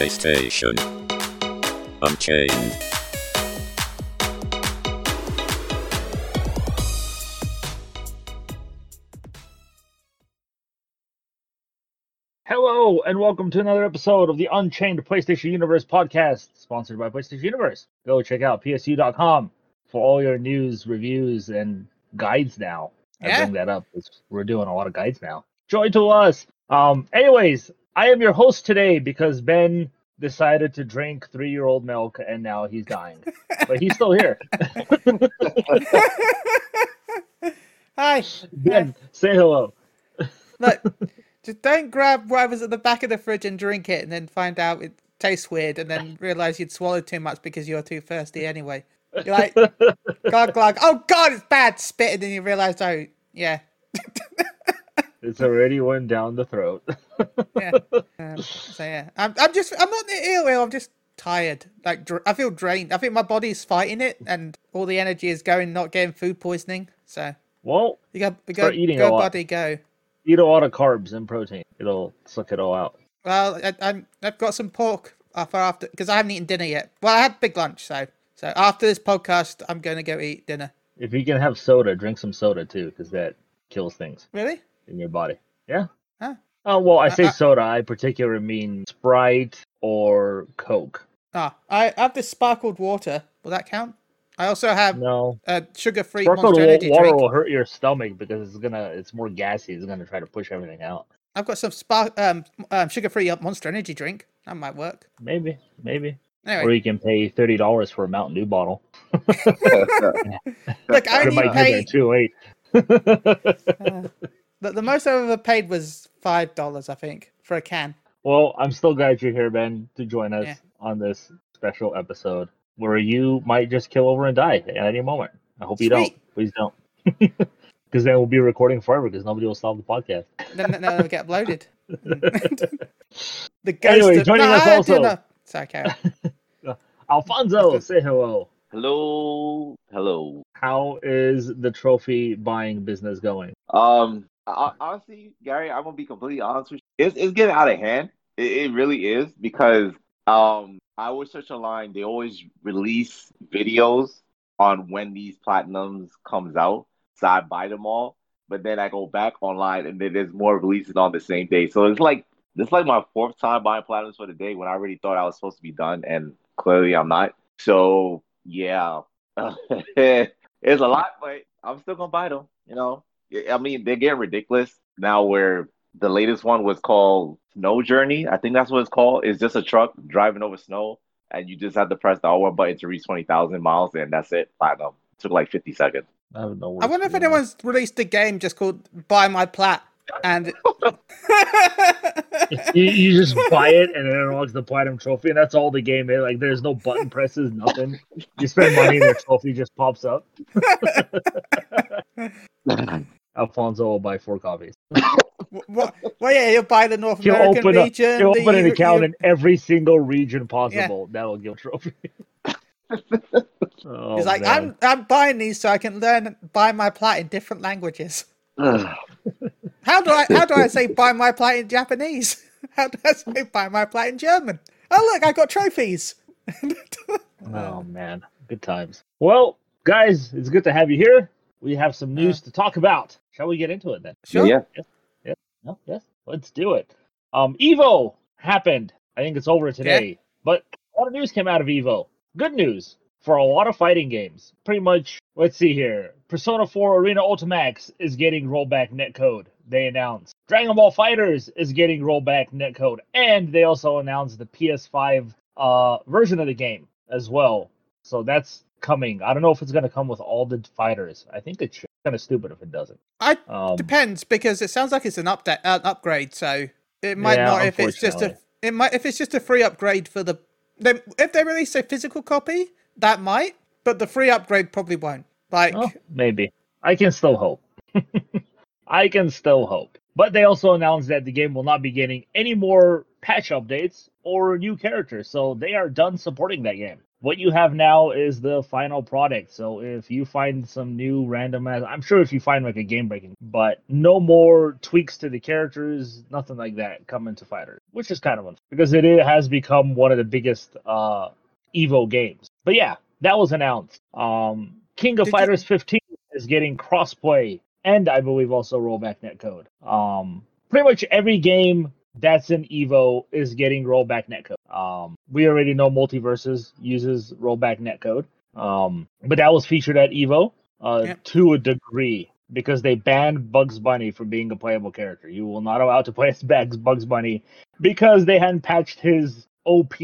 PlayStation. Unchained. Hello, and welcome to another episode of the Unchained PlayStation Universe podcast, sponsored by PlayStation Universe. Go check out psu.com for all your news, reviews, and guides now. I Yeah. bring that up because we're doing a lot of guides now. Join to us. Um, anyways, I am your host today because Ben decided to drink three-year-old milk and now he's dying. but he's still here. Hi. Ben, say hello. Look, just don't grab whatever's at the back of the fridge and drink it, and then find out it tastes weird, and then realize you'd swallowed too much because you're too thirsty anyway. You're like, glug glug. Oh God, it's bad. Spit, and then you realize, oh yeah, It's already went down the throat. yeah. Um, so yeah, I'm, I'm just, I'm not ill, ill. I'm just tired. Like dr- I feel drained. I think my body's fighting it, and all the energy is going, not getting food poisoning. So well, you go, go, Start eating a go, lot. body, go. eat a lot of carbs and protein. It'll suck it all out. Well, I, I'm, I've got some pork for after because I haven't eaten dinner yet. Well, I had big lunch, so so after this podcast, I'm going to go eat dinner. If you can have soda, drink some soda too, because that kills things Really? In your body. Yeah. Huh. Oh well, I say Uh, uh, soda. I particularly mean Sprite or Coke. Ah, I have this sparkled water. Will that count? I also have No, uh, sugar-free sparkled Monster wa- Energy water drink. will hurt your stomach because it's gonna. It's more gassy. It's gonna try to push everything out. I've got some spark um, um sugar-free Monster Energy drink. That might work. Maybe, maybe. Or you can pay thirty dollars for a Mountain Dew bottle. look, I only might get there paid. too late. The, the most I've ever paid was five dollars, I think, for a can. Well, I'm still glad you're here, Ben, to join us Yeah. on this special episode where you might just kill over and die at any moment. I hope you don't. Please don't. Because then we'll be recording forever because nobody will stop the podcast. Then then it'll get uploaded. the ghost Anyway, of joining us Nah, also- Sorry, Carol. Alfonso, say hello. Hello, hello. How is the trophy buying business going? Um, I, honestly, Gary, I'm gonna be completely honest with you. It's it's getting out of hand. It, it really is because um, I always search online. They always release videos on when these platinums comes out, so I buy them all. But then I go back online, and then there's more releases on the same day. So it's like this like my fourth time buying platinums for the day when I already thought I was supposed to be done, and clearly I'm not. So yeah, it's a lot, but I'm still gonna buy them. You know, I mean they're getting ridiculous now. Where the latest one was called Snow Journey, I think that's what it's called. It's just a truck driving over snow, and you just have to press the R1 button to reach twenty thousand miles, and that's it. Platinum. took like fifty seconds. I have no I wonder if for you. anyone's released a game just called Buy My Plat, and You, you just buy it and it unlocks the platinum trophy, and that's all the game is. Like, there's no button presses, nothing. You spend money, and the trophy just pops up. Alfonso will buy four copies. Well, yeah, you'll buy the North He'll American open, a, region. he'll the open an account in every single region possible. That'll give a trophy. oh, He's like, man. I'm I'm buying these so I can learn buy my plat in different languages. How do I how do I say buy my plat in Japanese? How do I say buy my plat in German? Oh look, I got trophies. Oh man, good times. Well, guys, it's good to have you here. We have some news to talk about. Shall we get into it then? Sure. Yeah. No, yes, let's do it. Um, Evo happened. I think it's over today, but a lot of news came out of Evo. Good news for a lot of fighting games. Pretty much, let's see here. Persona 4 Arena Ultimax is getting rollback netcode. They announced Dragon Ball FighterZ is getting rollback netcode, and they also announced the PS5 uh, version of the game as well. So that's coming. I don't know if it's going to come with all the fighters. I think it's kind of stupid if it doesn't. I Um, depends because it sounds like it's an update uh, upgrade, so it might Yeah, not if it's just a it might if it's just a free upgrade for the then if they release a physical copy that might, but the free upgrade probably won't. Like Well, maybe. I can still hope. I can still hope. But they also announced that the game will not be getting any more patch updates or new characters, so they are done supporting that game. What you have now is the final product. So if you find some new random, I'm sure if you find like a game breaking, but no more tweaks to the characters, nothing like that coming to Fighter, which is kind of unfair because it has become one of the biggest uh, Evo games. But yeah, that was announced. Um, King of Did you- Fighters 15 is getting crossplay and I believe also rollback netcode. Um, pretty much every game that's in Evo is getting rollback netcode. Um, we already know MultiVersus uses rollback netcode, um, but that was featured at Evo uh, to a degree because they banned Bugs Bunny from being a playable character. You will not allow to play as Bugs Bugs Bunny because they hadn't patched his OP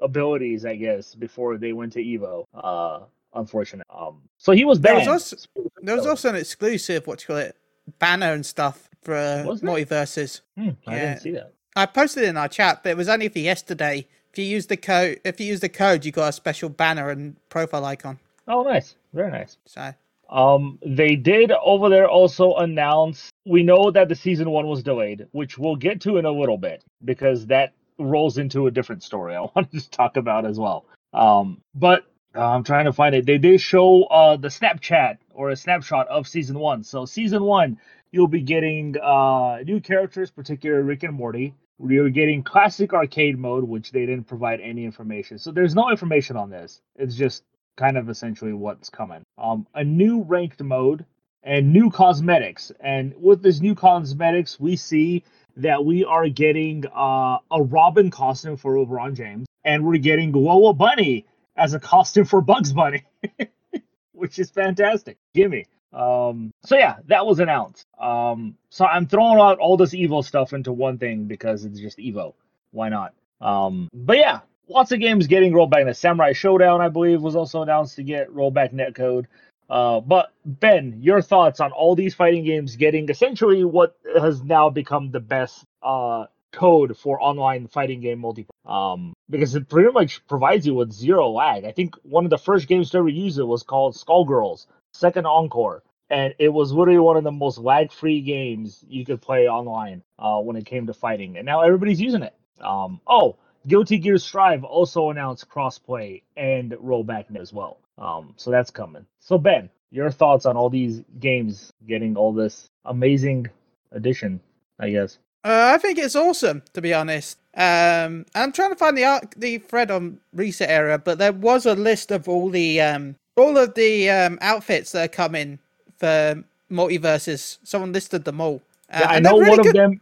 abilities, I guess, before they went to Evo. Uh, unfortunate. Um, so he was There banned. was also- There was also an exclusive, what you call it, banner and stuff for uh, Was there? MultiVersus. Hmm, I yeah. didn't see that. I posted it in our chat, but it was only for yesterday. If you use the code, if you use the code, you got a special banner and profile icon. Oh, nice. Very nice. So Um, they did over there also announce we know that the season one was delayed, which we'll get to in a little bit because that rolls into a different story I wanted to talk about as well. Um, but uh, I'm trying to find it. They did show uh the Snapchat or a snapshot of season one. So season one, you'll be getting uh new characters, particularly Rick and Morty. You're getting classic arcade mode, which they didn't provide any information. So there's no information on this. It's just kind of essentially what's coming. Um, a new ranked mode and new cosmetics. And with this new cosmetics, we see that we are getting uh, a Robin costume for LeBron James, and we're getting Lola Bunny as a costume for Bugs Bunny, which is fantastic. Gimme. Um, so yeah, that was announced. Um, so I'm throwing out all this Evo stuff into one thing because it's just Evo. Why not? Um, but yeah, lots of games getting rollback. The Samurai Shodown, I believe, was also announced to get rollback netcode. Uh, but Ben, your thoughts on all these fighting games getting essentially what has now become the best uh, code for online fighting game multiplayer? Um, because it pretty much provides you with zero lag. I think one of the first games to ever use it was called Skullgirls Second Encore, and it was literally one of the most lag-free games you could play online uh, when it came to fighting. And now everybody's using it. Um, oh, Guilty Gear Strive also announced crossplay and rollback as well. Um, so that's coming. So Ben, your thoughts on all these games getting all this amazing addition? I guess. uh, I think it's awesome, to be honest. Um, I'm trying to find the the thread on ResetEra, but there was a list of all the um, all of the um, outfits that are coming for MultiVersus. Someone listed them all. Uh, Yeah, I know really one good- of them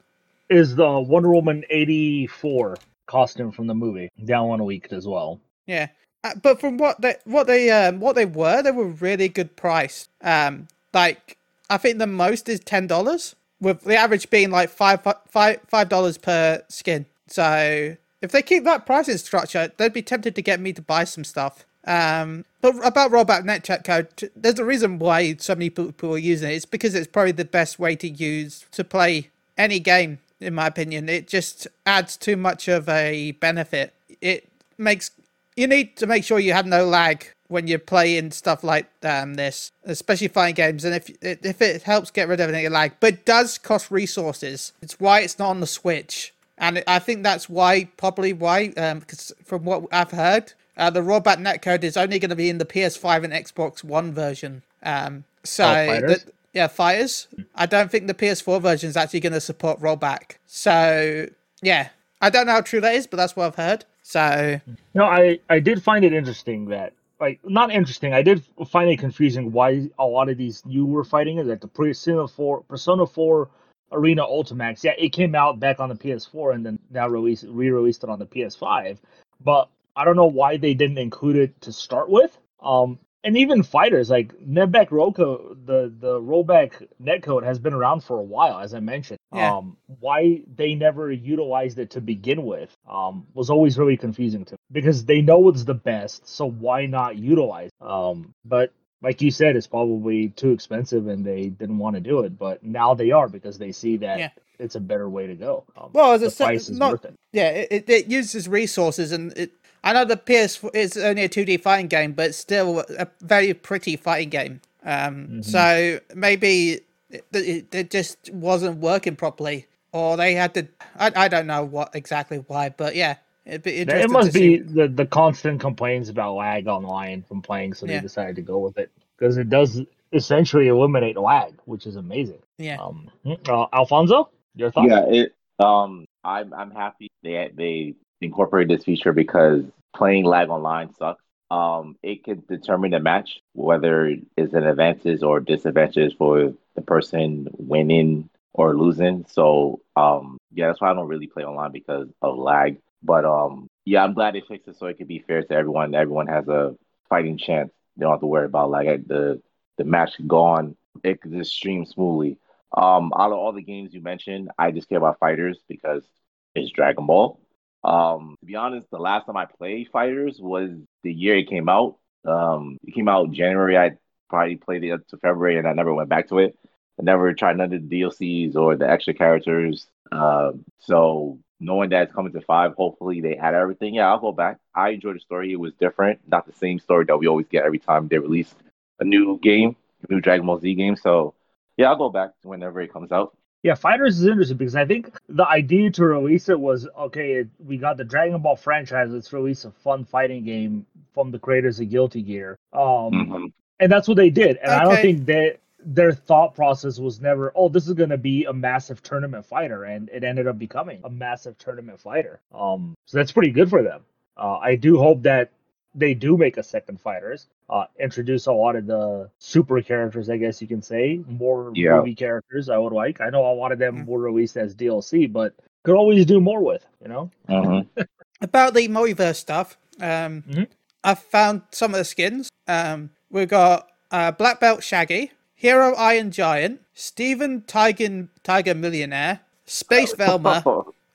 is the Wonder Woman '84 costume from the movie. Down one week as well. Yeah, uh, but from what they what they um, what they were, they were really good price. Um, like I think the most is ten dollars, with the average being like five five five dollars per skin. So if they keep that pricing structure, they'd be tempted to get me to buy some stuff. Um, but about rollback net chat code, there's a reason why so many people are using it. It's because it's probably the best way to use to play any game, in my opinion. It just adds too much of a benefit. It makes you need to make sure you have no lag when you're playing stuff like um, this, especially fighting games. And if if it helps get rid of any lag, but it does cost resources. It's why it's not on the Switch, and I think that's why probably why because from what I've heard, uh, the rollback netcode is only going to be in the PS5 and Xbox One version. Um, so Fighters? the- yeah, fighters. I don't think the PS4 version is actually going to support rollback. So yeah, I don't know how true that is, but that's what I've heard. So No, I I did find it interesting that like not interesting. I did find it confusing why a lot of these you were fighting it like the Persona Four Persona Four Arena Ultimax. Yeah, it came out back on the PS4 and then now released re-released it on the PS5. But I don't know why they didn't include it to start with. Um, and even fighters like Netback Rollco, the the rollback netcode has been around for a while, as I mentioned. Yeah. Um, why they never utilized it to begin with um, was always really confusing to me because they know it's the best, so why not utilize? it? Um, but like you said, it's probably too expensive and they didn't want to do it. But now they are because they see that Yeah. it's a better way to go. Um, Well, as the I price is not- worth it. yeah, it, it uses resources, and it, I know the PS is only a 2D fighting game, but still a very pretty fighting game. Um, So maybe it, it, it just wasn't working properly, or they had to. I, I don't know what exactly why, but yeah, It'd be It must be the, the constant complaints about lag online from playing, so Yeah. they decided to go with it because it does essentially eliminate lag, which is amazing. Yeah. Um, uh, Alfonso, your thoughts? Yeah, it. Um, I'm I'm happy they they incorporated this feature because playing lag online sucks. Um, it can determine the match whether it's an advantage or disadvantage for the person winning or losing. So um, yeah, that's why I don't really play online because of lag. But um, yeah, I'm glad they fixed it so it could be fair to everyone. Everyone has a fighting chance. They don't have to worry about like the the match could go on. It could just stream smoothly. Um, out of all the games you mentioned, I just care about fighters because it's Dragon Ball. Um, to be honest, the last time I played fighters was the year it came out. Um, it came out January. I probably played it up to February, and I never went back to it. I never tried none of the DLCs or the extra characters. Um, so knowing that it's coming to five, hopefully they add everything. Yeah, I'll go back. I enjoyed the story. It was different, not the same story that we always get every time they release a new game, a new Dragon Ball Z game. So yeah, I'll go back whenever it comes out. Yeah, Fighters is interesting because I think the idea to release it was okay. It, we got the Dragon Ball franchise. Let's release a fun fighting game from the creators of Guilty Gear. Um, Mhm. and that's what they did. And I don't think that their thought process was never, oh, this is going to be a massive tournament fighter, and it ended up becoming a massive tournament fighter. Um, so that's pretty good for them. Uh, I do hope that they do make a second fighters, uh, introduce a lot of the super characters, I guess you can say, more Yeah. movie characters. I would like. I know a lot of them Mm. were released as DLC, but could always do more with, you know. Mhm. About the multiverse stuff, um, Mhm. I found some of the skins. Um, we've got uh, Black Belt Shaggy, Hero Iron Giant, Steven Tiger, Tiger Millionaire, Space Velma,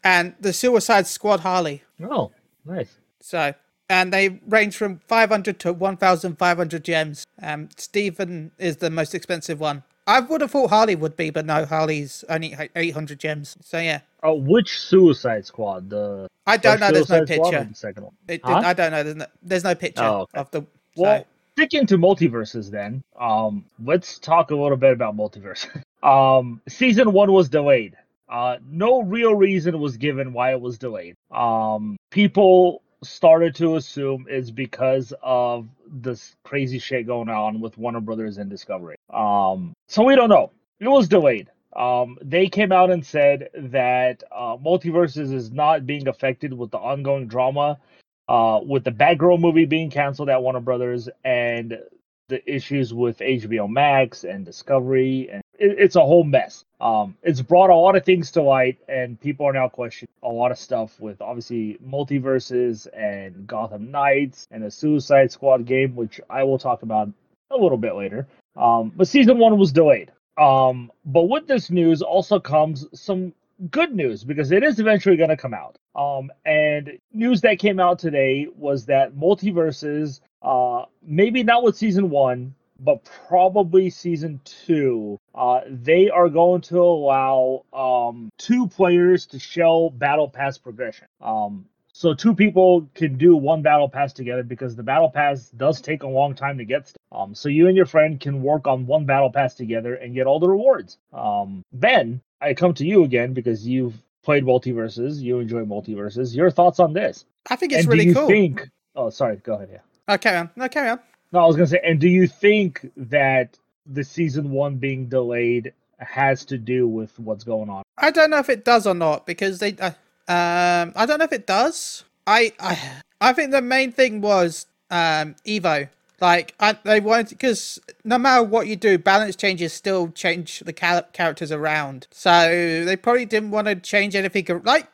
and the Suicide Squad Harley. Oh, nice. So, and they range from 500 to 1,500 gems. Um, Steven is the most expensive one. I would have thought Harley would be, but no, Harley's only 800 gems. So, yeah. Oh, which Suicide Squad? The I don't know, there's no picture. the second one. It, Huh? I don't know, there's no, there's no picture Oh, okay. of the. Well, so- sticking to MultiVersus, then, um, let's talk a little bit about multiverse. um, season one was delayed. Uh, no real reason was given why it was delayed. Um, people started to assume is because of this crazy shit going on with Warner Brothers and Discovery. Um, so we don't know. It was delayed. Um, they came out and said that uh, MultiVersus is not being affected with the ongoing drama uh, with the Batgirl movie being canceled at Warner Brothers and the issues with HBO Max and Discovery, and it, it's a whole mess. Um, it's brought a lot of things to light, and people are now questioning a lot of stuff with obviously MultiVersus and Gotham Knights and a Suicide Squad game, which I will talk about a little bit later. Um, but season one was delayed. Um, but with this news also comes some good news because it is eventually going to come out. Um, and news that came out today was that multiverses, uh, maybe not with season one, but probably season two, uh, they are going to allow um, two players to show battle pass progression. Um, so two people can do one battle pass together because the battle pass does take a long time to get. Um, so you and your friend can work on one battle pass together and get all the rewards. Um, Ben, I come to you again because you've played MultiVersus. You enjoy MultiVersus. Your thoughts on this? I think it's and really do you cool. think? Oh, sorry. Go ahead. Yeah. Oh, carry on. No, carry on. No, I was gonna say. And do you think that the season one being delayed has to do with what's going on? I don't know if it does or not because they. Uh, um, I don't know if it does. I I I think the main thing was um Evo. Like I, they wanted because no matter what you do, balance changes still change the char- characters around. So they probably didn't want to change anything. Like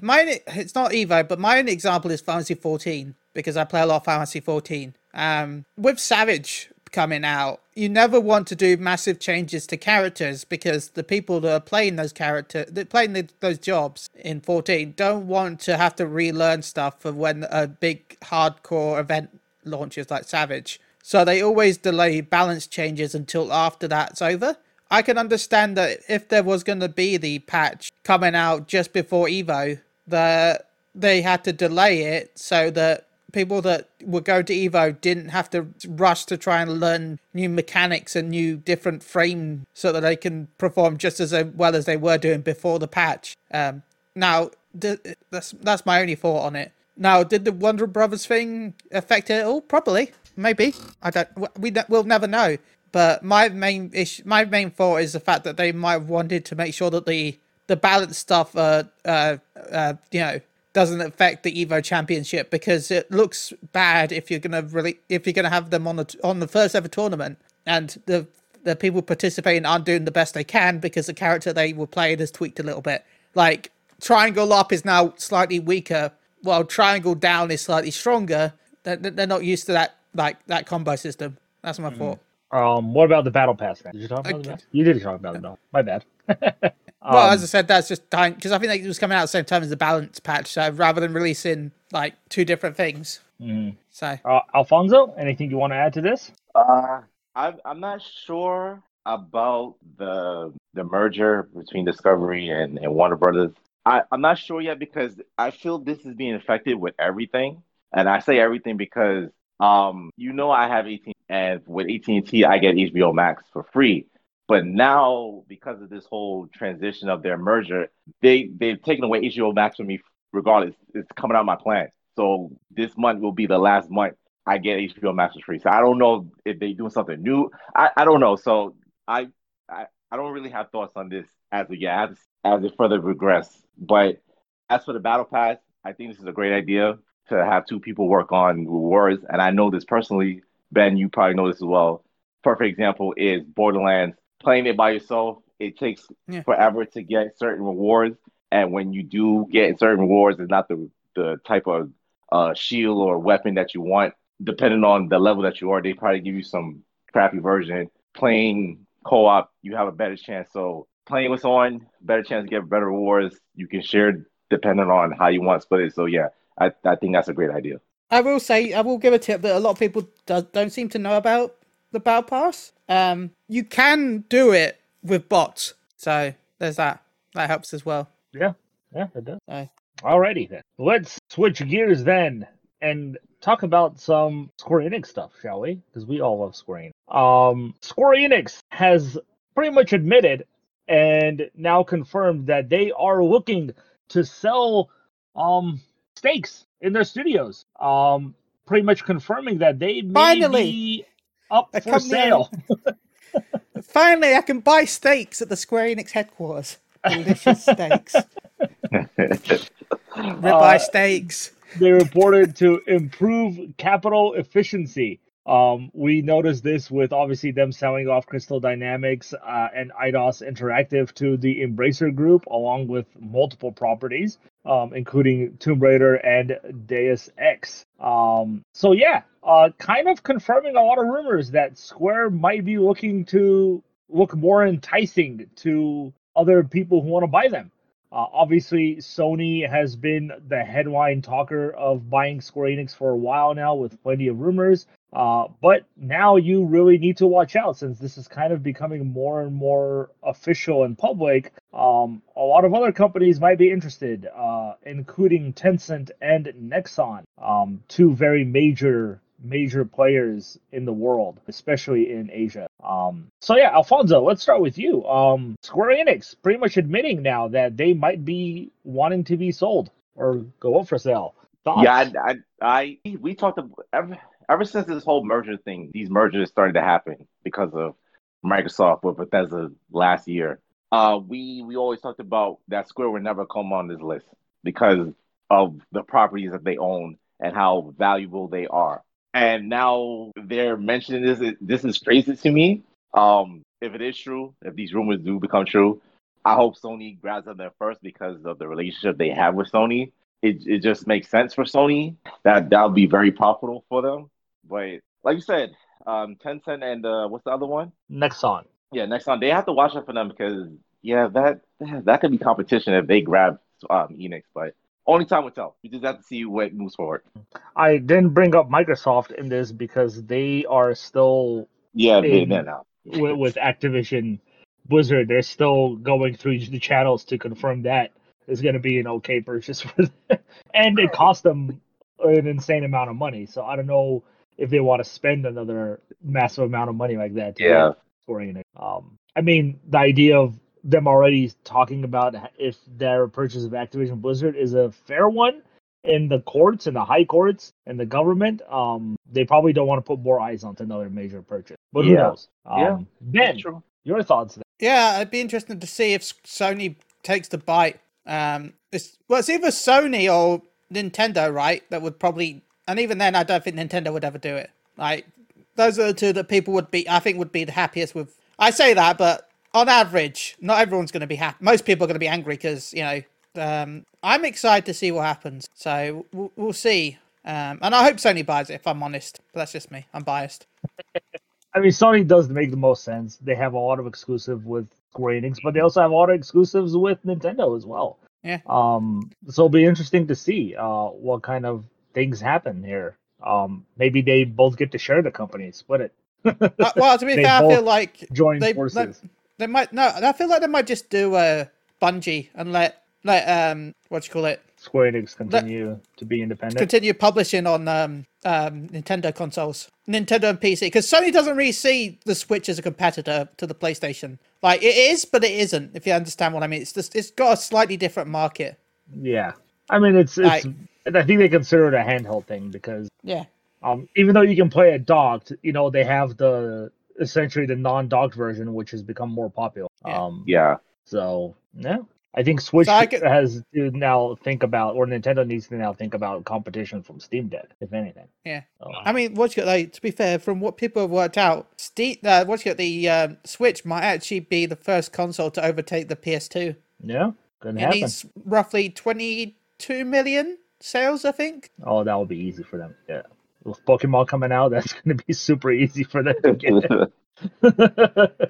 mine, it's not Evo, but my only example is Fantasy 14 because I play a lot of Fantasy 14. Um, with Savage coming out, you never want to do massive changes to characters because the people that are playing those characters, that playing the, those jobs in 14, don't want to have to relearn stuff for when a big hardcore event launches like Savage. So they always delay balance changes until after that's over. I can understand that if there was going to be the patch coming out just before Evo, that they had to delay it so that people that were going to Evo didn't have to rush to try and learn new mechanics and new different frame so that they can perform just as well as they were doing before the patch. Um, now, th- that's that's my only thought on it. Now, did the Wonder Brothers thing affect it at all? Probably, maybe. I don't. We we'll never know. But my main issue, my main thought is the fact that they might have wanted to make sure that the the balance stuff, uh, uh, uh, you know, doesn't affect the Evo Championship because it looks bad if you're gonna really if you're gonna have them on the on the first ever tournament and the the people participating aren't doing the best they can because the character they were playing has tweaked a little bit. Like triangle up is now slightly weaker, while triangle down is slightly stronger. They're, they're not used to that like that combo system. That's my thought. Um, what about the battle pass? Then? Did you talk about Okay. that? You did talk about it. No, my bad. Well, Um, as I said, that's just time because I think it was coming out at the same time as the balance patch. So rather than releasing like two different things, mhm. so uh, Alfonso, anything you want to add to this? Uh, I'm I'm not sure about the the merger between Discovery and, and Warner Brothers. I, I'm not sure yet because I feel this is being affected with everything, and I say everything because um you know I have AT&T and with AT&T I get HBO Max for free. But now because of this whole transition of their merger, they they've taken away HBO Max from me regardless. It's coming out of my plan. So this month will be the last month I get HBO Max for free. So I don't know if they're doing something new. I, I don't know. So I, I I don't really have thoughts on this as of yet, as, as it further regress. But as for the battle pass, I think this is a great idea to have two people work on wars. And I know this personally, Ben, you probably know this as well. Perfect example is Borderlands. Playing it by yourself, it takes Yeah. forever to get certain rewards. And when you do get certain rewards, it's not the the type of uh, shield or weapon that you want depending on the level that you are, they probably give you some crappy version. Playing co-op, you have a better chance. So playing with someone, better chance to get better rewards. You can share depending on how you want to split it. So yeah, I, I think that's a great idea. I will say I will give a tip that a lot of people do, don't seem to know about the battle pass. Um, you can do it with bots, so there's that. That helps as well. Yeah, yeah, it does. So, Alrighty then. Let's switch gears then and talk about some Square Enix stuff, shall we? Because we all love Square Enix. Um, Square Enix has pretty much admitted and now confirmed that they are looking to sell um stakes in their studios. Um, pretty much confirming that they Finally! be up A for sale. finally, I can buy steaks at the Square Enix headquarters. Delicious steaks, ribeye Uh, steaks. they reported to improve capital efficiency. Um, we noticed this with obviously them selling off Crystal Dynamics uh, and Eidos Interactive to the Embracer Group, along with multiple properties, um, including Tomb Raider and Deus Ex. Um, so yeah, uh, kind of confirming a lot of rumors that Square might be looking to look more enticing to other people who want to buy them. Uh, obviously, Sony has been the headline talker of buying Square Enix for a while now, with plenty of rumors. Uh, but now you really need to watch out since this is kind of becoming more and more official and public. Um, a lot of other companies might be interested, uh, including Tencent and Nexon, um, two very major major players in the world, especially in Asia. Um, so yeah, Alfonso, let's start with you. Um, Square Enix pretty much admitting now that they might be wanting to be sold or go up for sale. Thoughts? Yeah, I, I, I we talked about ever, ever since this whole merger thing, these mergers started to happen because of Microsoft with Bethesda last year. Uh, we we always talked about that Square would never come on this list because of the properties that they own and how valuable they are. And now they're mentioning this. This is crazy to me. Um, if it is true, if these rumors do become true, I hope Sony grabs them there first because of the relationship they have with Sony it, it just makes sense for Sony. That that would be very profitable for them. But like you said, um, Tencent and uh, what's the other one? Nexon. Yeah, Nexon they have to watch out for them because yeah, that that could be competition if they grab um, Enix. But only time will tell. We just have to see what moves forward. I didn't bring up Microsoft in this because they are still Yeah, In- now. with, with Activision Blizzard. They're still going through the channels to confirm that is going to be an okay purchase for them. and it cost them an insane amount of money. So I don't know if they want to spend another massive amount of money like that. To Yeah. Square Um, I mean, the idea of them already talking about if their purchase of Activision Blizzard is a fair one. in the courts, in the high courts, and the government, um, they probably don't want to put more eyes onto another major purchase. But who Yeah. knows? Um, Yeah. Ben, your thoughts? Then? Yeah, it'd be interesting to see if Sony takes the bite. Um, it's well, it's either Sony or Nintendo, right? That would probably, and even then, I don't think Nintendo would ever do it. Like, those are the two that people would be, I think, would be the happiest with. I say that, but on average, not everyone's going to be happy. Most people are going to be angry because you know. Um, I'm excited to see what happens. So we'll, we'll see. Um, and I hope Sony buys it. If I'm honest, but that's just me. I'm biased. I mean, Sony does make the most sense. They have a lot of exclusive with Square Enix, but they also have a lot of exclusives with Nintendo as well. Yeah. Um. So it'll be interesting to see uh what kind of things happen here. Um. Maybe they both get to share the company, split it, Uh, well, to be fair, I feel like join they, forces. They, they might no. I feel like they might just do a Bungie and let let um what do you call it Square Enix continue to be independent. continue publishing on um um Nintendo consoles, Nintendo and PC, because Sony doesn't really see the Switch as a competitor to the PlayStation. Like it is, but it isn't. If you understand what I mean, it's just it's got a slightly different market. Yeah. I mean, it's it's. Like- I think they consider it a handheld thing because Yeah, um, even though you can play it docked, you know, they have the essentially the non-docked version, which has become more popular. Yeah. Um, Yeah. So yeah, I think Switch So I could- has to now think about, or Nintendo needs to now think about competition from Steam Deck, if anything. yeah. So, I mean, what's got like to be fair, from what people have worked out, Steam, uh, what's got the um, Switch might actually be the first console to overtake the PS2. yeah, couldn't It happen. needs roughly 22 million sales, I think. Oh, that would be easy for them. Yeah, with Pokemon coming out, that's going to be super easy for them to get.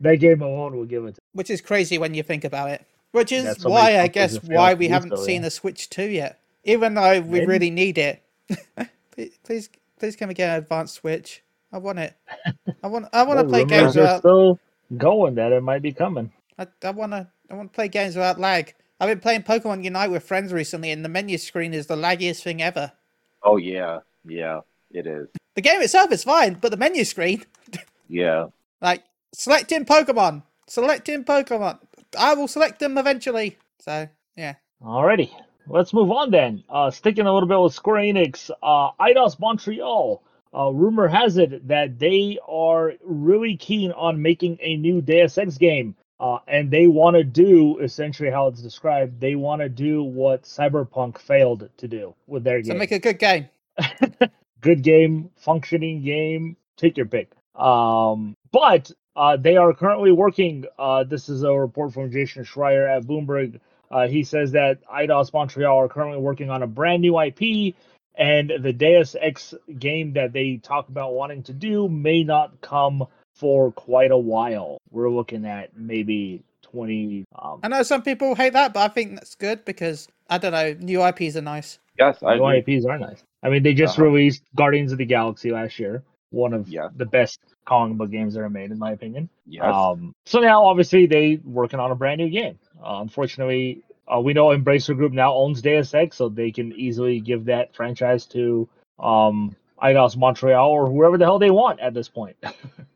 that game alone will give it. To Which is crazy when you think about it. Which is Yeah, so why I guess why we haven't so, seen yeah. a Switch 2 yet. Even though we Maybe. really need it. please, please, please can we get an advanced Switch? I want it. I want. I want to Well, play games are without. still going that it might be coming. I, I want to. I want to play games without lag. I've been playing Pokemon Unite with friends recently, and the menu screen is the laggiest thing ever. oh yeah. Yeah. It is. The game itself is fine, but the menu screen, Yeah. like selecting Pokemon, selecting Pokemon. I will select them eventually. So yeah. Alrighty, let's move on then. Uh, sticking a little bit with Square Enix, uh, Eidos Montreal. Uh, rumor has it that they are really keen on making a new Deus Ex game, uh, and they want to do essentially how it's described. They want to do what Cyberpunk failed to do with their So game. So make a good game. good game, functioning game, take your pick. Um, but uh, they are currently working. Uh, this is a report from Jason Schreier at Bloomberg. Uh, he says that Eidos Montreal are currently working on a brand new IP, and the Deus Ex game that they talk about wanting to do may not come for quite a while. We're looking at maybe 20. Um, I know some people hate that, but I think that's good because I don't know. New IPs are nice. Yes, I new agree. IPs are nice. I mean, they just Uh-huh. released Guardians of the Galaxy last year, one of Yeah. the best comic book games ever made, in my opinion. Yes. Um, so now, obviously, they working on a brand new game. Uh, unfortunately, uh, we know Embracer Group now owns Deus Ex, so they can easily give that franchise to um, Eidos Montreal or whoever the hell they want at this point.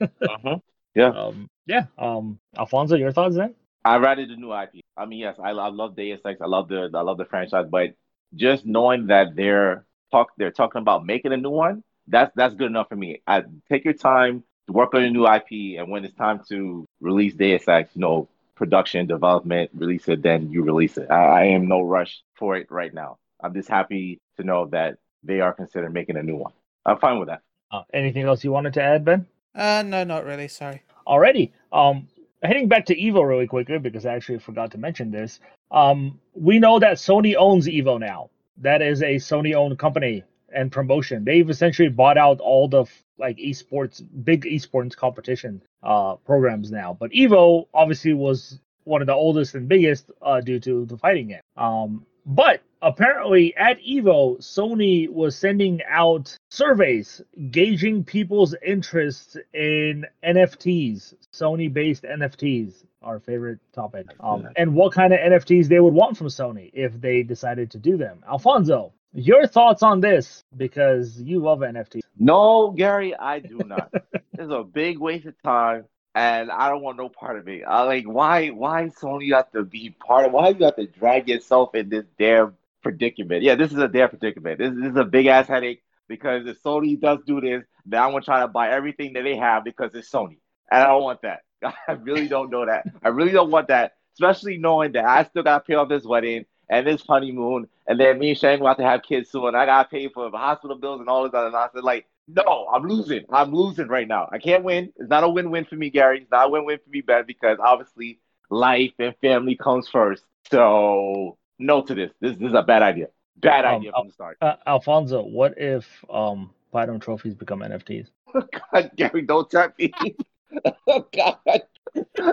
Mhm. Yeah. um, yeah. Um, Alfonso, your thoughts then? I rather the new IP. I mean, yes, I, I love Deus Ex. I love the I love the franchise, but just knowing that they're talk they're talking about making a new one, that's that's good enough for me. I take your time to work on a new IP, and when it's time to release Deus Ex, you know, production, development, release it, then you release it. I, I am no rush for it right now. I'm just happy to know that they are considering making a new one. I'm fine with that. Uh, anything else you wanted to add, Ben? Uh, no, not really. Sorry. Already. Um, heading back to Evo really quickly because I actually forgot to mention this. Um, we know that Sony owns Evo now. That is a Sony-owned company and promotion. They've essentially bought out all the like esports, big esports competition uh, programs now. But Evo obviously was one of the oldest and biggest uh, due to the fighting game. Um, but apparently at Evo, Sony was sending out surveys gauging people's interest in NFTs, Sony based NFTs, our favorite topic, um, and what kind of NFTs they would want from Sony if they decided to do them. Alfonso, your thoughts on this because you love NFTs. No, Gary, I do not. it's a big waste of time, and I don't want no part of it. I like why why Sony have to be part of why you have to drag yourself in this damn predicament. Yeah, this is a damn predicament. This, this is a big ass headache because if Sony does do this, then I'm gonna try to buy everything that they have because it's Sony, and I don't want that. I really don't know that. I really don't want that, especially knowing that I still got to pay off this wedding and this honeymoon, and then me and Shane about to have kids soon. I got to pay for the hospital bills and all this other nonsense. Like, no, I'm losing. I'm losing right now. I can't win. It's not a win-win for me, Gary. It's not a win-win for me, Ben, because obviously life and family comes first. So no to this. This, this is a bad idea. Bad Um, idea from the start. Uh, Alfonso, what if um platinum trophies become NFTs? God, Gary, don't tempt me. oh, God.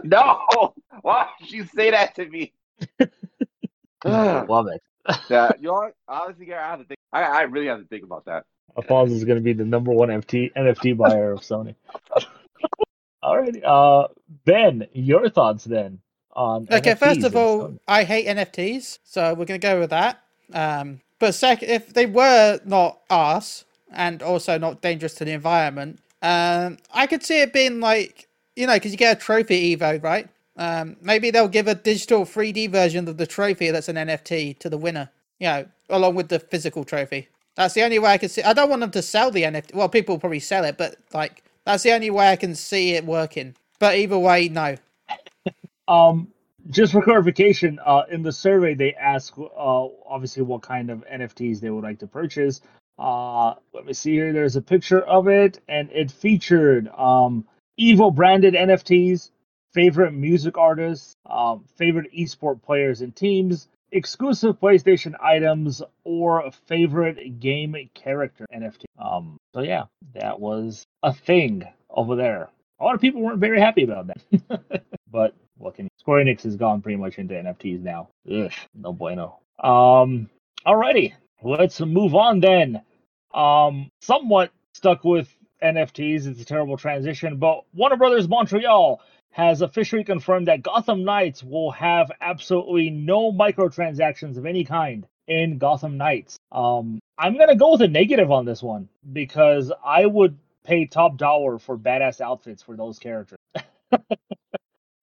No. Why did you say that to me? yeah, Love it. you know what? Honestly, Gary, I have to think. I, I really have to think about that. Alfonso is going to be the number one NFT NFT buyer of Sony. All right, uh, Ben, your thoughts then on Okay, NFTs first of all, Sony? I hate NFTs, so we're gonna go with that. Um, but second, if they were not us and also not dangerous to the environment, um, I could see it being like you know, because you get a trophy Evo, right? Um, maybe they'll give a digital 3D version of the trophy that's an NFT to the winner. You know, along with the physical trophy. That's the only way I can see. I don't want them to sell the NFT. Well, people will probably sell it, but like that's the only way I can see it working. But either way, no. Um, just for clarification, uh, in the survey they ask, uh, obviously what kind of NFTs they would like to purchase. Uh, let me see here. There's a picture of it, and it featured um, Evo branded NFTs, favorite music artists, um, favorite esport players and teams, exclusive PlayStation items, or favorite game character NFT. Um, so yeah, that was a thing over there. A lot of people weren't very happy about that, but what can? Square Enix has gone pretty much into NFTs now. Ugh, no bueno. Um, alrighty, let's move on then. Um, somewhat stuck with NFTs. It's a terrible transition, but Warner Brothers Montreal has officially confirmed that Gotham Knights will have absolutely no microtransactions of any kind in Gotham Knights. Um, I'm gonna go with a negative on this one because I would pay top dollar for badass outfits for those characters.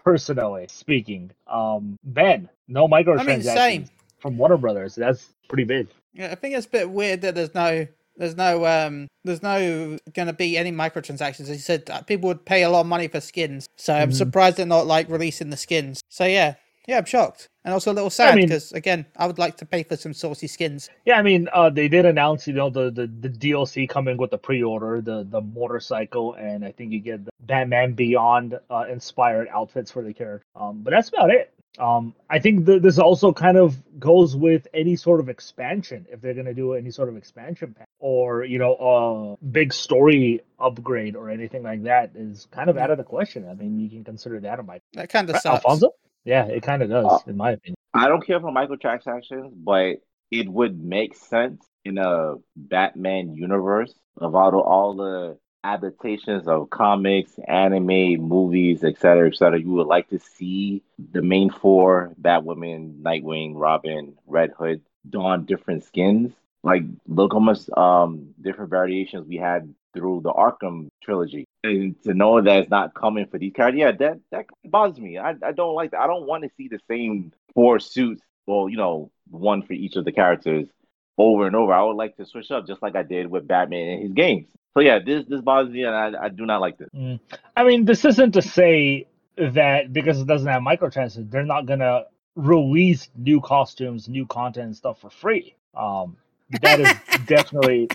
Personally speaking, um, Ben, no microtransactions same. from Warner Brothers. That's pretty big. Yeah, I think it's a bit weird that there's no, there's no, um, there's no gonna be any microtransactions. As you said, that people would pay a lot of money for skins, so I'm Mhm. surprised they're not like releasing the skins. So yeah, yeah, I'm shocked and also a little sad mean- because again, I would like to pay for some saucy skins. Yeah, I mean, uh, they did announce, you know, the, the, the DLC coming with the pre-order, the the motorcycle, and I think you get the Batman Beyond uh, inspired outfits for the character. Um, but that's about it. Um, I think th- this also kind of goes with any sort of expansion if they're gonna do any sort of expansion pack or you know a big story upgrade or anything like that is kind of out of the question. I mean, you can consider that a mic. That kind of sucks. Alfonso? Yeah, it kind of does, Uh, in my opinion. I don't care for microtransactions, but it would make sense in a Batman universe of all the, all the adaptations of comics, anime, movies, etc., etc. You would like to see the main four Batwoman, Nightwing, Robin, Red Hood don different skins. Like look how much um different variations we had through the Arkham trilogy. And to know that it's not coming for these characters, yeah, that that bothers me. I, I don't like that. I don't want to see the same four suits, well, you know, one for each of the characters over and over. I would like to switch up just like I did with Batman in his games. So yeah, this this bothers me and I, I do not like this. I mean, this isn't to say that because it doesn't have microtransactions, they're not gonna release new costumes, new content, and stuff for free. Um, that is definitely.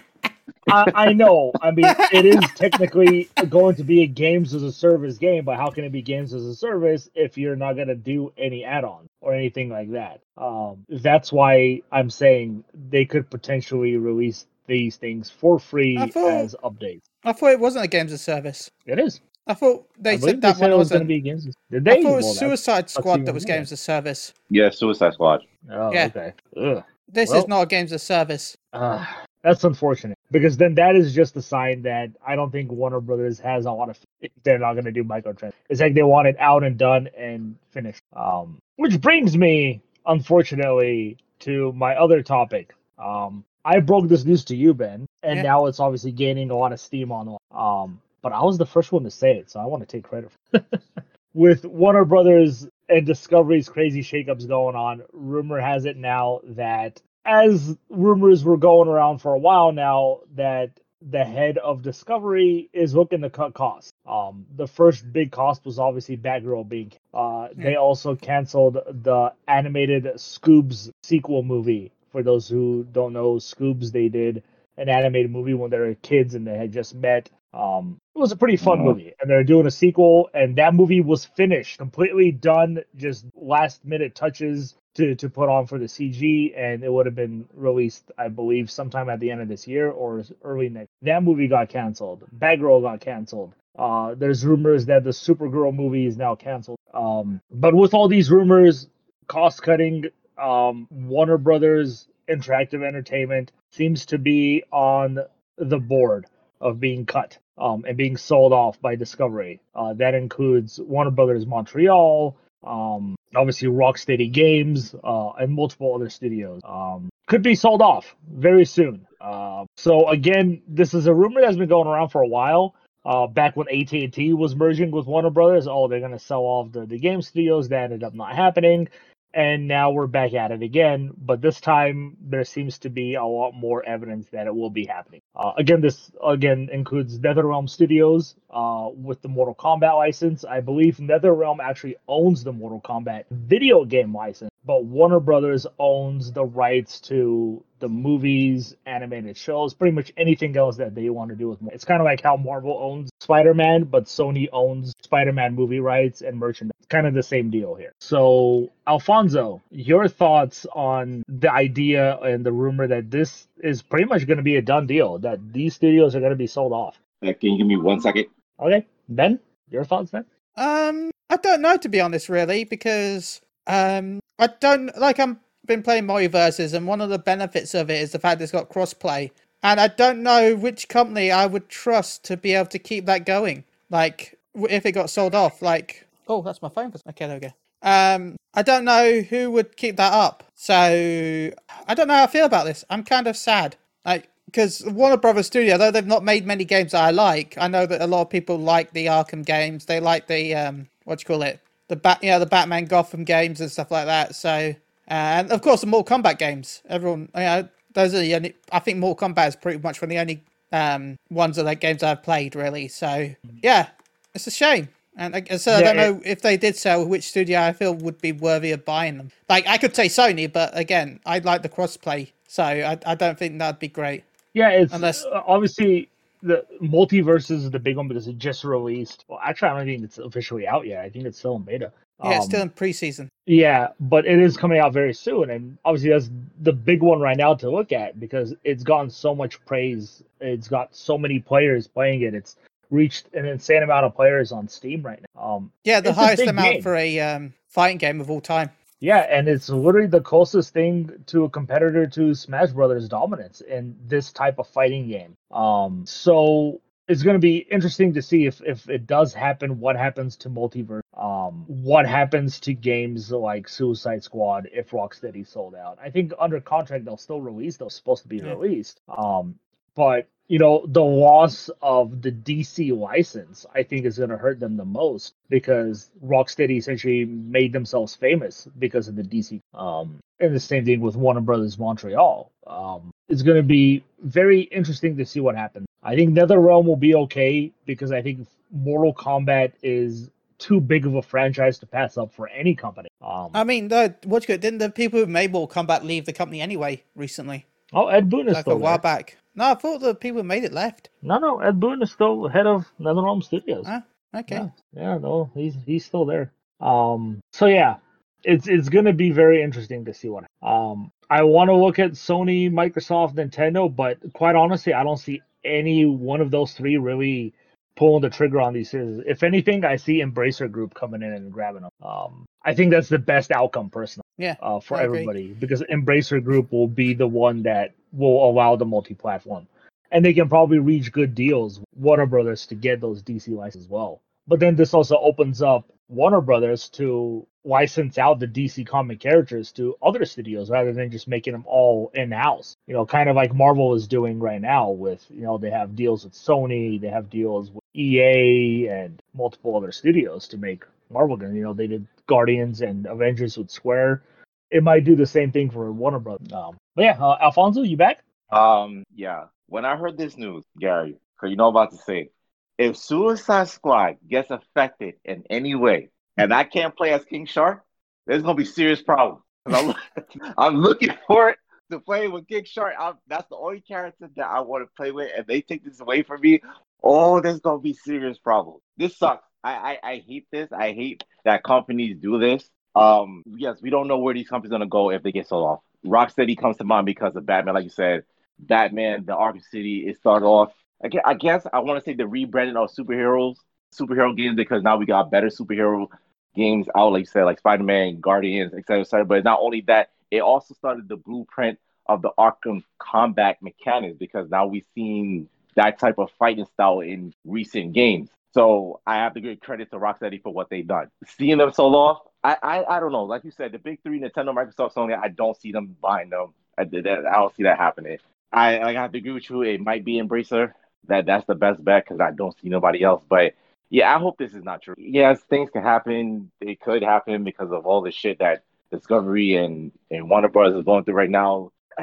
I, I know. I mean, it is technically going to be a games as a service game, but how can it be games as a service if you're not gonna do any add-ons or anything like that? Um, that's why I'm saying they could potentially release these things for free thought- as updates. I thought it wasn't a games of service. It is. I thought they I said that said one it was going to be games. Did I thought it was that's- Suicide Squad that was more. games of service. Yeah, Suicide Squad. Oh, Yeah. okay. Ugh. This Well- is not a games of service. Uh, that's unfortunate because then that is just a sign that I don't think Warner Brothers has a lot of. They're not going to do microtransactions. It's like they want it out and done and finished. Um, which brings me, unfortunately, to my other topic. Um, I broke this news to you, Ben, and Yeah. now it's obviously gaining a lot of steam on. Um, but I was the first one to say it, so I want to take credit. For it. With Warner Brothers and Discovery's crazy shakeups going on, rumor has it now that as rumors were going around for a while now that the head of Discovery is looking to cut costs. Um, the first big cost was obviously Batgirl being. Uh, they also canceled the animated Scoobs sequel movie. For those who don't know, Scoobs they did an animated movie when they were kids and they had just met. Um, it was a pretty fun movie, and they're doing a sequel, and that movie was finished, completely done, just last minute touches to, to put on for the CG, and it would have been released, I believe, sometime at the end of this year or early next. That movie got canceled. Batgirl got canceled. Uh, there's rumors that the Supergirl movie is now canceled. Um, but with all these rumors, cost cutting, um, Warner Brothers Interactive Entertainment seems to be on the board of being cut um, and being sold off by Discovery. Uh, that includes Warner Brothers Montreal, um, obviously Rocksteady Games, uh, and multiple other studios. Um, could be sold off very soon. Uh, so again, this is a rumor that's been going around for a while. Uh, back when AT&T was merging with Warner Brothers, oh, they're gonna sell off the, the game studios. That ended up not happening and now we're back at it again. But this time there seems to be a lot more evidence that it will be happening. Uh, again, this again includes NetherRealm Studios uh, with the Mortal Kombat license. I believe NetherRealm actually owns the Mortal Kombat video game license, but Warner Brothers owns the rights to the movies, animated shows, pretty much anything else that they want to do with. It's kind of like how Marvel owns Spider-Man, but Sony owns Spider-Man movie rights and merchandise. Kind of the same deal here. So, Alfonso, your thoughts on the idea and the rumor that this is pretty much going to be a done deal, that these studios are going to be sold off. Uh, can you give me one second? Okay, Ben, your thoughts then? Um, I don't know to be honest, really, because um, I don't like. I'm been playing MultiVersus, and one of the benefits of it is the fact it's got crossplay. And I don't know which company I would trust to be able to keep that going. Like, if it got sold off, like, oh, that's my phone. Okay, there we go. Um, I don't know who would keep that up. So I don't know how I feel about this. I'm kind of sad. Like, because Warner Brothers Studio, though they've not made many games that I like, I know that a lot of people like the Arkham games. They like the um, what do you call it? The bat, yeah, the Batman Gotham games and stuff like that. So and of course, the Mortal Kombat games. Everyone, you know, those are the only. I think Mortal Kombat is pretty much one of the only um, ones of the games I've played, really. So yeah, it's a shame. And I said, I don't know if they did sell, which studio I feel would be worthy of buying them. Like I could say Sony, but again, I like the crossplay, so I, I don't think that'd be great. Yeah, it's unless uh, obviously the multiverse is the big one because it just released. Well, actually, I don't think it's officially out yet. I think it's still in beta. Yeah, um, it's still in preseason. Yeah, but it is coming out very soon, and obviously that's the big one right now to look at because it's gotten so much praise. It's got so many players playing it. It's reached an insane amount of players on Steam right now. Um, yeah, the highest amount game. for a um, fighting game of all time. Yeah, and it's literally the closest thing to a competitor to Smash Brothers dominance in this type of fighting game. Um, so it's going to be interesting to see if if it does happen what happens to multiverse um what happens to games like suicide squad if rocksteady sold out i think under contract they'll still release those supposed to be yeah. released um but you know the loss of the dc license i think is going to hurt them the most because rocksteady essentially made themselves famous because of the dc um and the same thing with warner brothers montreal um it's going to be very interesting to see what happens I think NetherRealm will be okay because I think Mortal Kombat is too big of a franchise to pass up for any company. Um, I mean, the, what's good? Didn't the people who made Mortal Kombat leave the company anyway recently? Oh, Ed Boon is like a while there. back. No, I thought the people who made it left. No, no, Ed Boon is still head of NetherRealm Studios. Ah, okay. Yeah, yeah, no, he's he's still there. Um, so yeah, it's it's gonna be very interesting to see what. Um, I want to look at Sony, Microsoft, Nintendo, but quite honestly, I don't see any one of those three really pulling the trigger on these series. If anything, I see Embracer Group coming in and grabbing them. Um, I think that's the best outcome, personally. Yeah, uh, for everybody because Embracer Group will be the one that will allow the multi-platform, and they can probably reach good deals. Warner Brothers to get those DC licenses as well. But then this also opens up Warner Brothers to license out the DC comic characters to other studios rather than just making them all in house. You know, kind of like Marvel is doing right now with, you know, they have deals with Sony, they have deals with EA and multiple other studios to make Marvel games. You know, they did Guardians and Avengers with Square. It might do the same thing for Warner Brothers. Um, But yeah, uh, Alfonso, you back? Um, yeah. When I heard this news, Gary, because you know I'm about to say, if Suicide Squad gets affected in any way, and I can't play as King Shark, there's gonna be serious problems. I'm, I'm looking for it to play with King Shark. I'm, that's the only character that I want to play with, and they take this away from me. Oh, there's gonna be serious problems. This sucks. I, I, I hate this. I hate that companies do this. Um, yes, we don't know where these companies gonna go if they get sold off. Rocksteady comes to mind because of Batman, like you said. Batman, the Arkham City, it started off. I guess I, want to say the rebranding of superheroes, superhero games because now we got better superhero games out, like you said, like Spider Man, Guardians, etc., etc. But not only that, it also started the blueprint of the Arkham combat mechanics because now we've seen that type of fighting style in recent games. So I have to give credit to Rocksteady for what they've done. Seeing them sold off, I, I I don't know. Like you said, the big three, Nintendo, Microsoft, Sony, I don't see them buying them. I, I don't see that happening. I, I have to agree with you. It might be Embracer. That that's the best bet because I don't see nobody else. But yeah, I hope this is not true. Yes, things can happen. It could happen because of all the shit that Discovery and, and Warner Bros. is going through right now.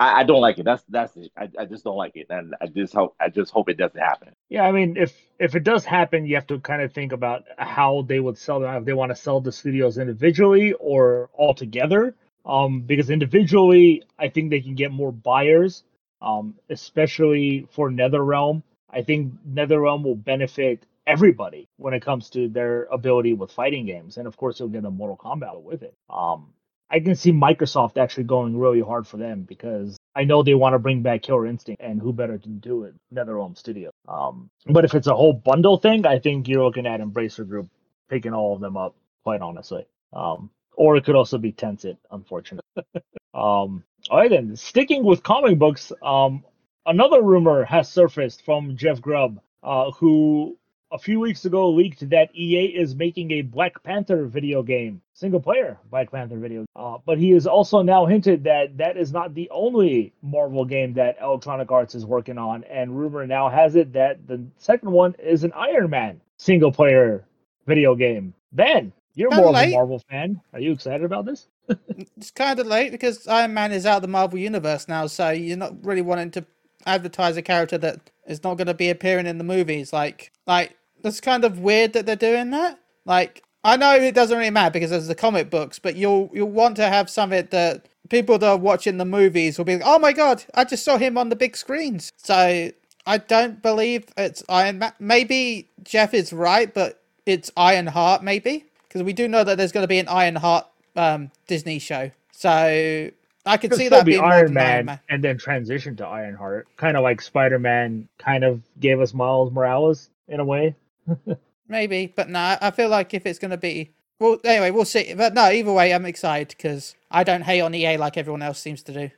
I, I don't like it. That's that's. I, I just don't like it, and I just hope I just hope it doesn't happen. Yeah, I mean, if if it does happen, you have to kind of think about how they would sell them. If they want to sell the studios individually or all together, um, because individually, I think they can get more buyers, um, especially for NetherRealm. I think NetherRealm will benefit everybody when it comes to their ability with fighting games, and of course, you'll get a Mortal Kombat with it. Um, I can see Microsoft actually going really hard for them because I know they want to bring back Killer Instinct, and who better to do it? NetherRealm Studio. Um, but if it's a whole bundle thing, I think you're looking at Embracer Group picking all of them up. Quite honestly, um, or it could also be Tencent, unfortunately. um, all right, then sticking with comic books, um, another rumor has surfaced from Jeff Grubb, uh, who a few weeks ago leaked that EA is making a Black Panther video game, single player Black Panther video. Uh, but he has also now hinted that that is not the only Marvel game that Electronic Arts is working on, and rumor now has it that the second one is an Iron Man single player video game. Ben, you're Kinda more of a Marvel fan. Are you excited about this? It's kind of late because Iron Man is out of the Marvel universe now, so you're not really wanting to advertise a character that is not going to be appearing in the movies. Like, like that's kind of weird that they're doing that. Like, I know it doesn't really matter because there's the comic books, but you'll you'll want to have something that people that are watching the movies will be like, "Oh my god, I just saw him on the big screens." So I don't believe it's Iron Man. Maybe Jeff is right, but it's Iron Heart, maybe because we do know that there's going to be an Iron Heart um, Disney show. So I could Could see that be being more Iron Man, Iron Man. and then transition to Ironheart, kind of like Spider Man kind of gave us Miles Morales in a way. Maybe, but no, I feel like if it's going to be. Well, anyway, we'll see. But no, either way, I'm excited because I don't hate on EA like everyone else seems to do.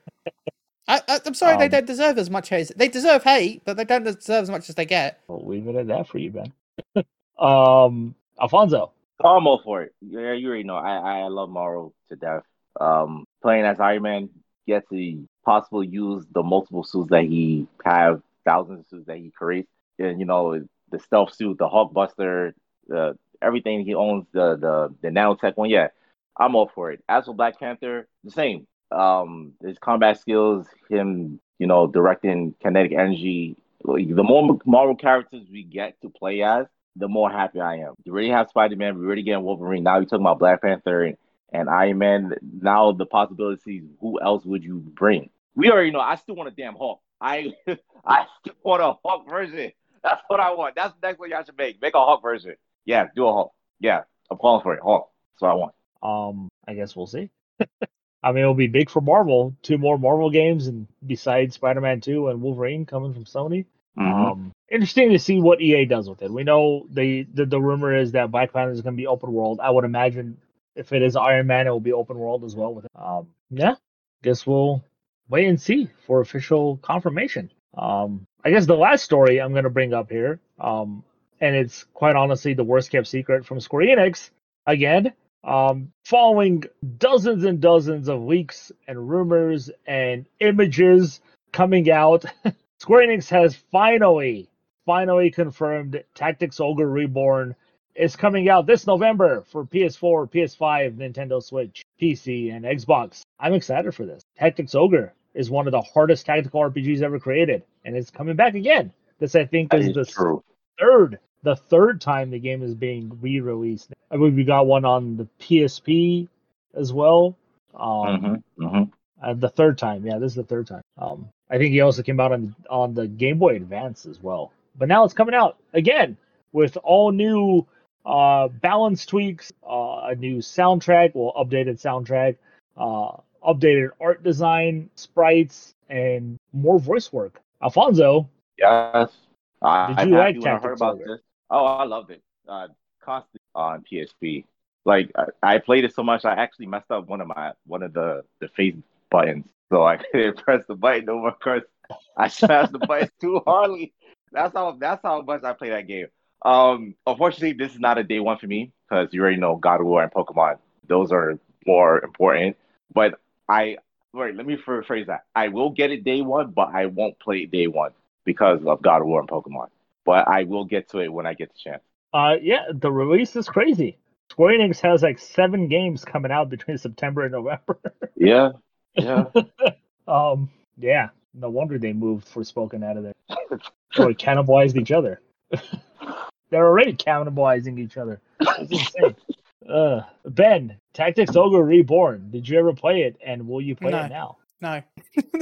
I, I, I'm sorry, they Um, don't deserve as much hate. They deserve hate, but they don't deserve as much as they get. We'll leave it at that for you, Ben. um, Alfonso. I'm all for it. Yeah, you already know. I, I love Marvel to death. Um, playing as Iron Man, get to possibly use the multiple suits that he have, thousands of suits that he creates. And you know, the stealth suit, the Hulkbuster, the everything he owns, the the the nanotech one. Yeah, I'm all for it. As for Black Panther, the same. Um, his combat skills, him, you know, directing kinetic energy. The more Marvel characters we get to play as, the more happy I am. You already have Spider Man, we already getting Wolverine. Now you're talking about Black Panther and, and Iron Man. Now the possibilities, who else would you bring? We already know. I still want a damn Hulk. I I still want a Hulk version. That's what I want. That's the next one y'all should make. Make a Hulk version. Yeah, do a Hulk. Yeah, I'm calling for it. Hulk. That's what I want. Um, I guess we'll see. I mean, it'll be big for Marvel. Two more Marvel games, and besides Spider-Man Two and Wolverine coming from Sony. Mhm. Um, interesting to see what EA does with it. We know the the, the rumor is that Black Panther is going to be open world. I would imagine if it is Iron Man, it will be open world as well with. Um, yeah, guess we'll wait and see for official confirmation. Um, I guess the last story I'm to bring up here, um, and it's quite honestly the worst kept secret from Square Enix again. Um, following dozens and dozens of leaks and rumors and images coming out, Square Enix has finally, finally confirmed Tactics Ogre Reborn is coming out this November for PS4, PS5, Nintendo Switch, PC, and Xbox. I'm excited for this. Tactics Ogre. is one of the hardest tactical RPGs ever created, and it's coming back again. This I think is is the true. third the third time the game is being re-released. I believe we got one on the PSP as well. Um, hmm hmm uh, the third time, yeah, this is the third time. Um, I think he also came out on on the Game Boy Advance as well. But now it's coming out again with all new uh, balance tweaks, uh, a new soundtrack, well, updated soundtrack, uh, updated art design, sprites, and more voice work. Alfonso, Yes. I, Did you happy like I heard about this. Oh, I loved it. Uh, constantly on PSP. Like I, I played it so much, I actually messed up one of my one of the the face buttons, so I couldn't press the button over because I smashed the button too hardly. That's how that's how much I play that game. Um, unfortunately, this is not a day one for me because you already know God of War and Pokemon. Those are more important. But I wait, let me rephrase that. I will get it day one, but I won't play it day one because of God of War and Pokemon. But I will get to it when I get the chance. uh, yeah, the release is crazy. Square Enix has like seven games coming out between September and November. Yeah, yeah. um, yeah, no wonder they moved Forspoken out of there. Or cannibalized each other. They're already cannibalizing each other. Uh, ben, Tactics Ogre Reborn. Did you ever play it, and will you play No. it now? No.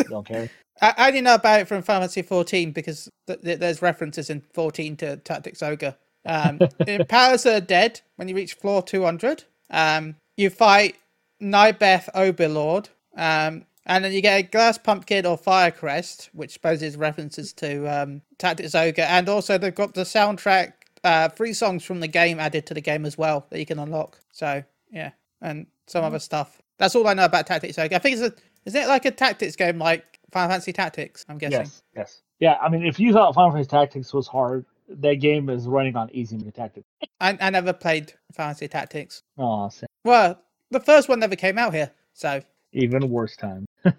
Don't care. I, I only know about it from Final Fantasy 14 because th- th- there's references in 14 to Tactics Ogre. Um, in Palace of the Dead, when you reach floor 200, um, you fight Nybeth Obdilord, um, and then you get a Glass Pumpkin or Fire Crest, which poses references to um, Tactics Ogre, and also they've got the soundtrack, uh, three songs from the game added to the game as well that you can unlock. So, yeah, and some other stuff. That's all I know about Tactics Ogre. I think it's a, isn't it like a tactics game like Final Fantasy Tactics? I'm guessing. Yes, yes. Yeah, I mean, if you thought Final Fantasy Tactics was hard, that game is running on easy mode tactics. I, I never played Final Fantasy Tactics. Oh, Well, the first one never came out here, so even worse time. the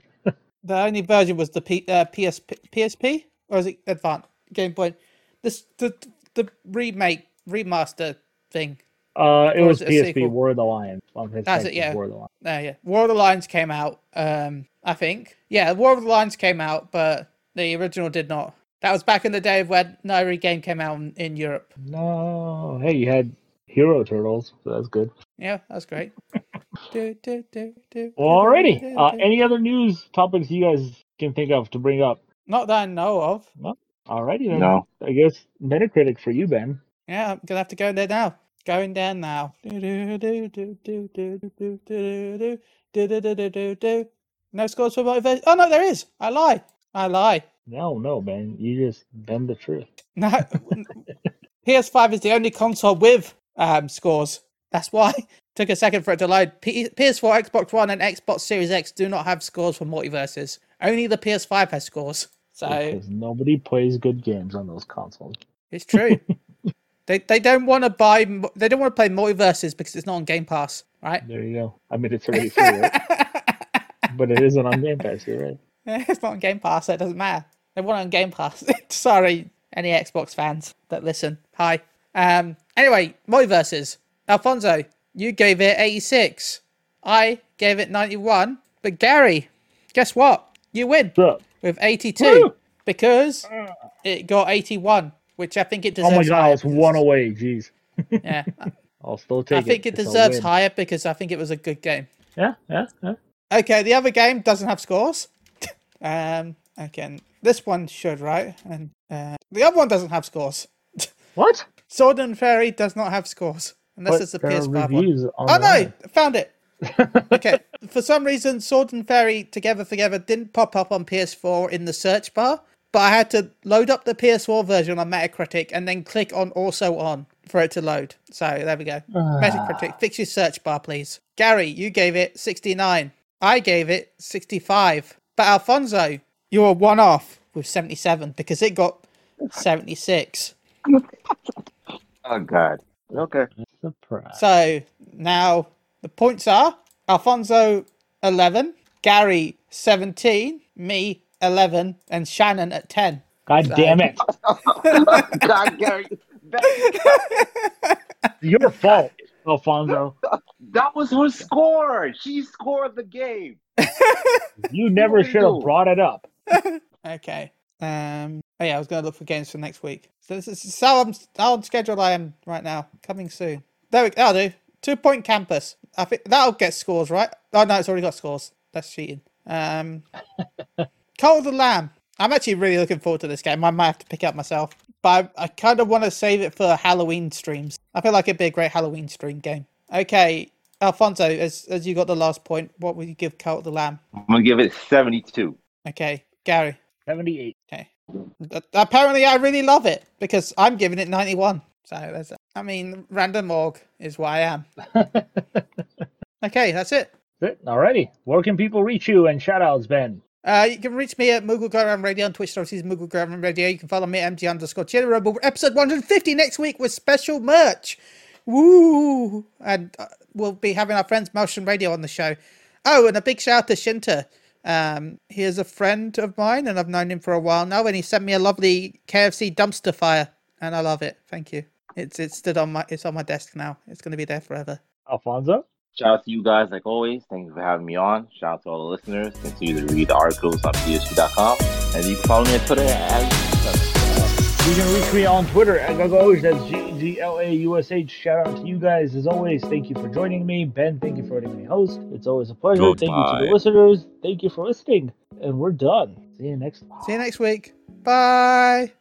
only version was the P, uh, PSP, PSP, or is it Advanced Game Boy? This the the remake remaster thing. Uh, it Or was it a PSP? War of the Lion. Final That's it, yeah. War of the Lion. Uh, yeah, War of the Lions came out. Um, I think. Yeah, War of the Lions came out, but the original did not. That was back in the day of when no every game came out in, in Europe. No, hey, you had Hero Turtles, so that's good. Yeah, that's great. do, do, do, do, alrighty. do, Uh, do. any other news topics you guys can think of to bring up? Not that I know of. Alrighty then. No. I guess Metacritic for you, Ben. Yeah, I'm gonna have to go there now. Going there now. No scores for motivation. Oh no, there is. I lie. I lie. No, no, Ben. You just bend the truth. No. PS5 is the only console with um, scores. That's why. Took a second for it to load. P- PS4, Xbox One, and Xbox Series X do not have scores for MultiVersus. Only the PS5 has scores. So Because nobody plays good games on those consoles. it's true. they they don't want to buy. They don't want to play MultiVersus because it's not on Game Pass, right? There you go. I mean, it's already free, right? but it isn't on Game Pass, you're right. it's not on Game Pass, so it doesn't matter. They want it on Game Pass. Sorry, any Xbox fans that listen. Hi. Um. Anyway, MultiVersus. Alfonso, you gave it 86. I gave it 91. But Gary, guess what? You win So, with 82 Woo! because it got 81, which I think it deserves. oh my god, higher it's one away. Jeez. Yeah, I'll still take it. I think it It's a deserves higher because I think it was a good game. Yeah, yeah, yeah. Okay, the other game doesn't have scores. um, again, this one should, right? And uh, the other one doesn't have scores. What? Sword and Fairy does not have scores unless But it's a there are PS5 one. Oh no, found it. Okay, for some reason, Sword and Fairy Together Together didn't pop up on PS4 in the search bar, but I had to load up the PS4 version on Metacritic and then click on also on for it to load. So there we go. Ah. Metacritic, fix your search bar, please. Gary, you gave it 69. I gave it 65. But Alfonso, you were one off with 77 because it got 76. Oh God. Okay. Surprise. So now the points are Alfonso 11, Gary 17, me 11, and Shannon at 10. God damn it. God, Gary, Your fault, Alfonso. that was her score. She scored the game. You never What do you should have brought it up. Okay. Um. Oh yeah, I was going to look for games for next week. So this is how I'm how on schedule I am right now. Coming soon. There we go. that'll do. Two point campus. I think that'll get scores right. Oh no, it's already got scores. That's cheating. Um. Cult the Lamb. I'm actually really looking forward to this game. I might have to pick it up myself, but I, I kind of want to save it for Halloween streams. I feel like it'd be a great Halloween stream game. Okay, Alfonso, as as you got the last point, what would you give Cult of the Lamb? I'm gonna give it 72. Okay, Gary. 78. Okay. Apparently, I really love it because I'm giving it 91. So that's. I mean, random org is what I am. Okay, that's it. That's it. Alrighty. Where can people reach you and shout outs, Ben? Uh, you can reach me at Moogle Go Around Radio on Twitch. It's Moogle Go Radio. You can follow me at MG underscore. But episode 150 next week with special merch. Woo! And uh, we'll be having our friends Motion Radio on the show. Oh, and a big shout out to Shinta. Um, he is a friend of mine, and I've known him for a while now. And he sent me a lovely KFC dumpster fire, and I love it. Thank you. It's it's stood on my it's on my desk now. It's going to be there forever. Alfonso? Shout out to you guys like always. Thank you for having me on. Shout out to all the listeners. Continue to read the articles on PSP.com. And you can follow me on Twitter at You can reach me on Twitter at Gagaush. That's G G L A U S H. Shout out to you guys as always. Thank you for joining me. Ben, thank you for letting me host. It's always a pleasure. Goodbye. Thank you to the listeners. Thank you for listening. And we're done. See you next. See you next week. Bye.